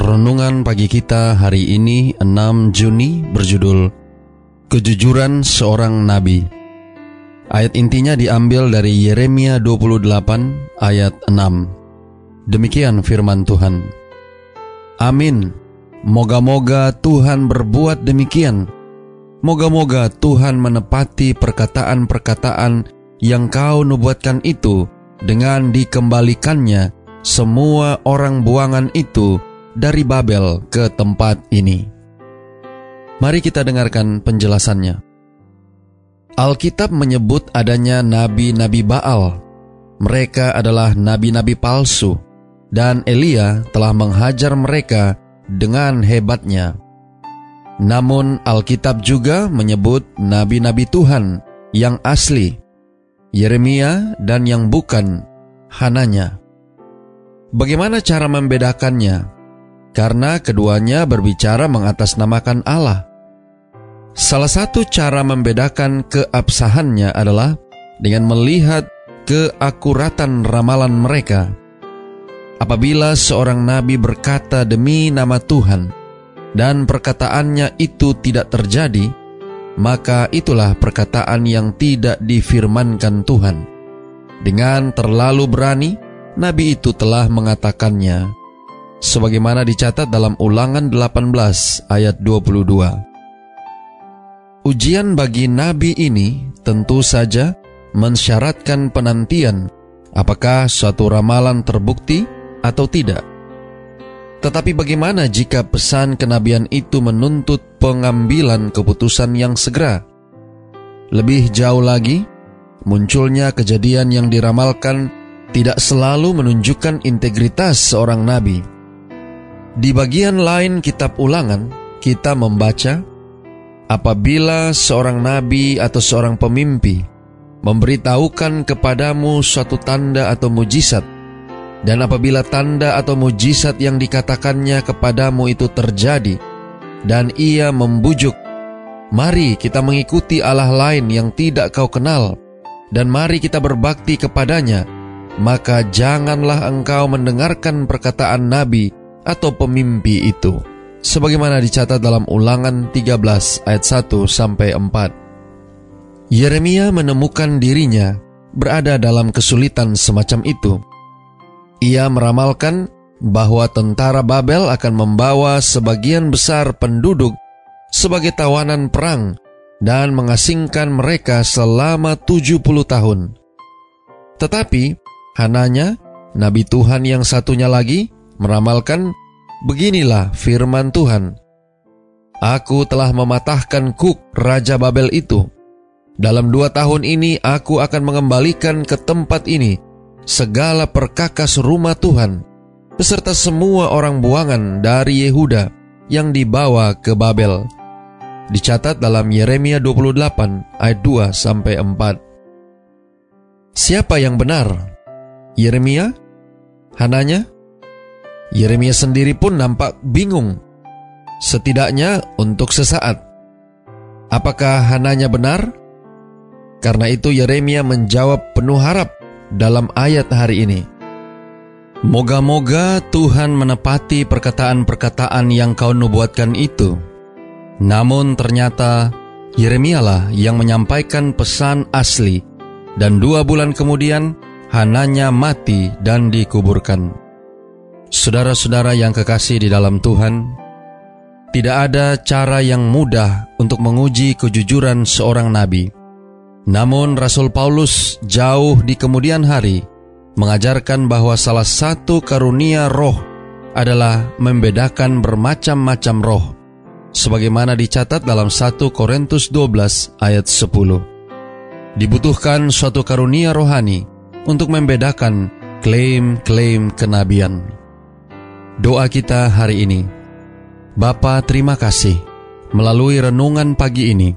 Renungan pagi kita hari ini 6 Juni berjudul Kejujuran Seorang Nabi. Ayat intinya diambil dari Yeremia 28 ayat 6. Demikian firman Tuhan. Amin. Moga-moga Tuhan berbuat demikian. Moga-moga Tuhan menepati perkataan-perkataan yang kau nubuatkan itu dengan dikembalikannya semua orang buangan itu dari Babel ke tempat ini. Mari kita dengarkan penjelasannya. Alkitab menyebut adanya nabi-nabi Baal. Mereka adalah nabi-nabi palsu, dan Elia telah menghajar mereka dengan hebatnya. Namun, Alkitab juga menyebut nabi-nabi Tuhan yang asli, Yeremia, dan yang bukan, Hananya. Bagaimana cara membedakannya? Karena keduanya berbicara mengatasnamakan Allah. Salah satu cara membedakan keabsahannya adalah dengan melihat keakuratan ramalan mereka. Apabila seorang nabi berkata demi nama Tuhan dan perkataannya itu tidak terjadi, maka itulah perkataan yang tidak difirmankan Tuhan. Dengan terlalu berani, nabi itu telah mengatakannya, sebagaimana dicatat dalam Ulangan 18 ayat 22. Ujian bagi nabi ini tentu saja mensyaratkan penantian apakah suatu ramalan terbukti atau tidak. Tetapi bagaimana jika pesan kenabian itu menuntut pengambilan keputusan yang segera? Lebih jauh lagi, munculnya kejadian yang diramalkan tidak selalu menunjukkan integritas seorang nabi di bagian lain kitab ulangan, kita membaca, apabila seorang nabi atau seorang pemimpi memberitahukan kepadamu suatu tanda atau mujizat, dan apabila tanda atau mujizat yang dikatakannya kepadamu itu terjadi, dan ia membujuk, mari kita mengikuti Allah lain yang tidak kau kenal, dan mari kita berbakti kepadanya, maka janganlah engkau mendengarkan perkataan nabi atau pemimpi itu sebagaimana dicatat dalam Ulangan 13 ayat 1 sampai 4. Yeremia menemukan dirinya berada dalam kesulitan semacam itu. Ia meramalkan bahwa tentara Babel akan membawa sebagian besar penduduk sebagai tawanan perang dan mengasingkan mereka selama 70 tahun. Tetapi, Hananya, nabi Tuhan yang satunya lagi, meramalkan, Beginilah firman Tuhan, Aku telah mematahkan Kuk, Raja Babel itu. Dalam dua tahun ini aku akan mengembalikan ke tempat ini segala perkakas rumah Tuhan, beserta semua orang buangan dari Yehuda yang dibawa ke Babel. Dicatat dalam Yeremia 28 ayat 2 sampai 4. Siapa yang benar? Yeremia? Hananya? Yeremia sendiri pun nampak bingung, setidaknya untuk sesaat. Apakah Hananya benar? Karena itu Yeremia menjawab penuh harap dalam ayat hari ini. Moga-moga Tuhan menepati perkataan-perkataan yang kau nubuatkan itu. Namun ternyata Yeremia lah yang menyampaikan pesan asli dan dua bulan kemudian Hananya mati dan dikuburkan. Saudara-saudara yang kekasih di dalam Tuhan, tidak ada cara yang mudah untuk menguji kejujuran seorang nabi. Namun Rasul Paulus jauh di kemudian hari mengajarkan bahwa salah satu karunia roh adalah membedakan bermacam-macam roh sebagaimana dicatat dalam 1 Korintus 12 ayat 10. Dibutuhkan suatu karunia rohani untuk membedakan klaim-klaim kenabian. Doa kita hari ini. Bapa terima kasih. melalui renungan pagi ini,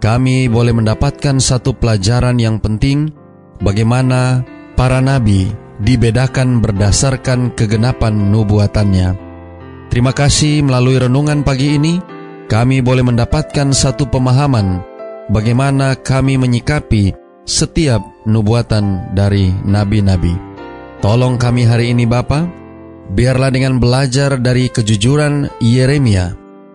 kami boleh mendapatkan satu pelajaran yang penting bagaimana para nabi dibedakan berdasarkan kegenapan nubuatannya. Terima kasih melalui renungan pagi ini, kami boleh mendapatkan satu pemahaman bagaimana kami menyikapi setiap nubuatan dari nabi-nabi. Tolong kami hari ini Bapa, biarlah dengan belajar dari kejujuran Yeremia,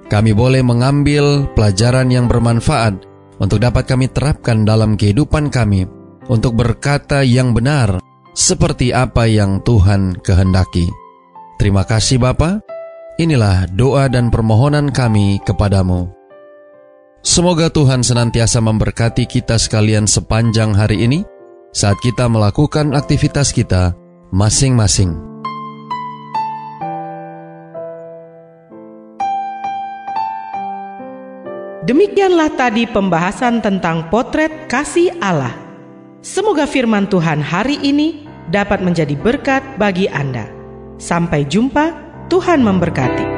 kami boleh mengambil pelajaran yang bermanfaat untuk dapat kami terapkan dalam kehidupan kami untuk berkata yang benar seperti apa yang Tuhan kehendaki. Terima kasih Bapa. Inilah doa dan permohonan kami kepadamu. Semoga Tuhan senantiasa memberkati kita sekalian sepanjang hari ini saat kita melakukan aktivitas kita masing-masing. Demikianlah tadi pembahasan tentang potret kasih Allah. Semoga firman Tuhan hari ini dapat menjadi berkat bagi Anda. Sampai jumpa, Tuhan memberkati.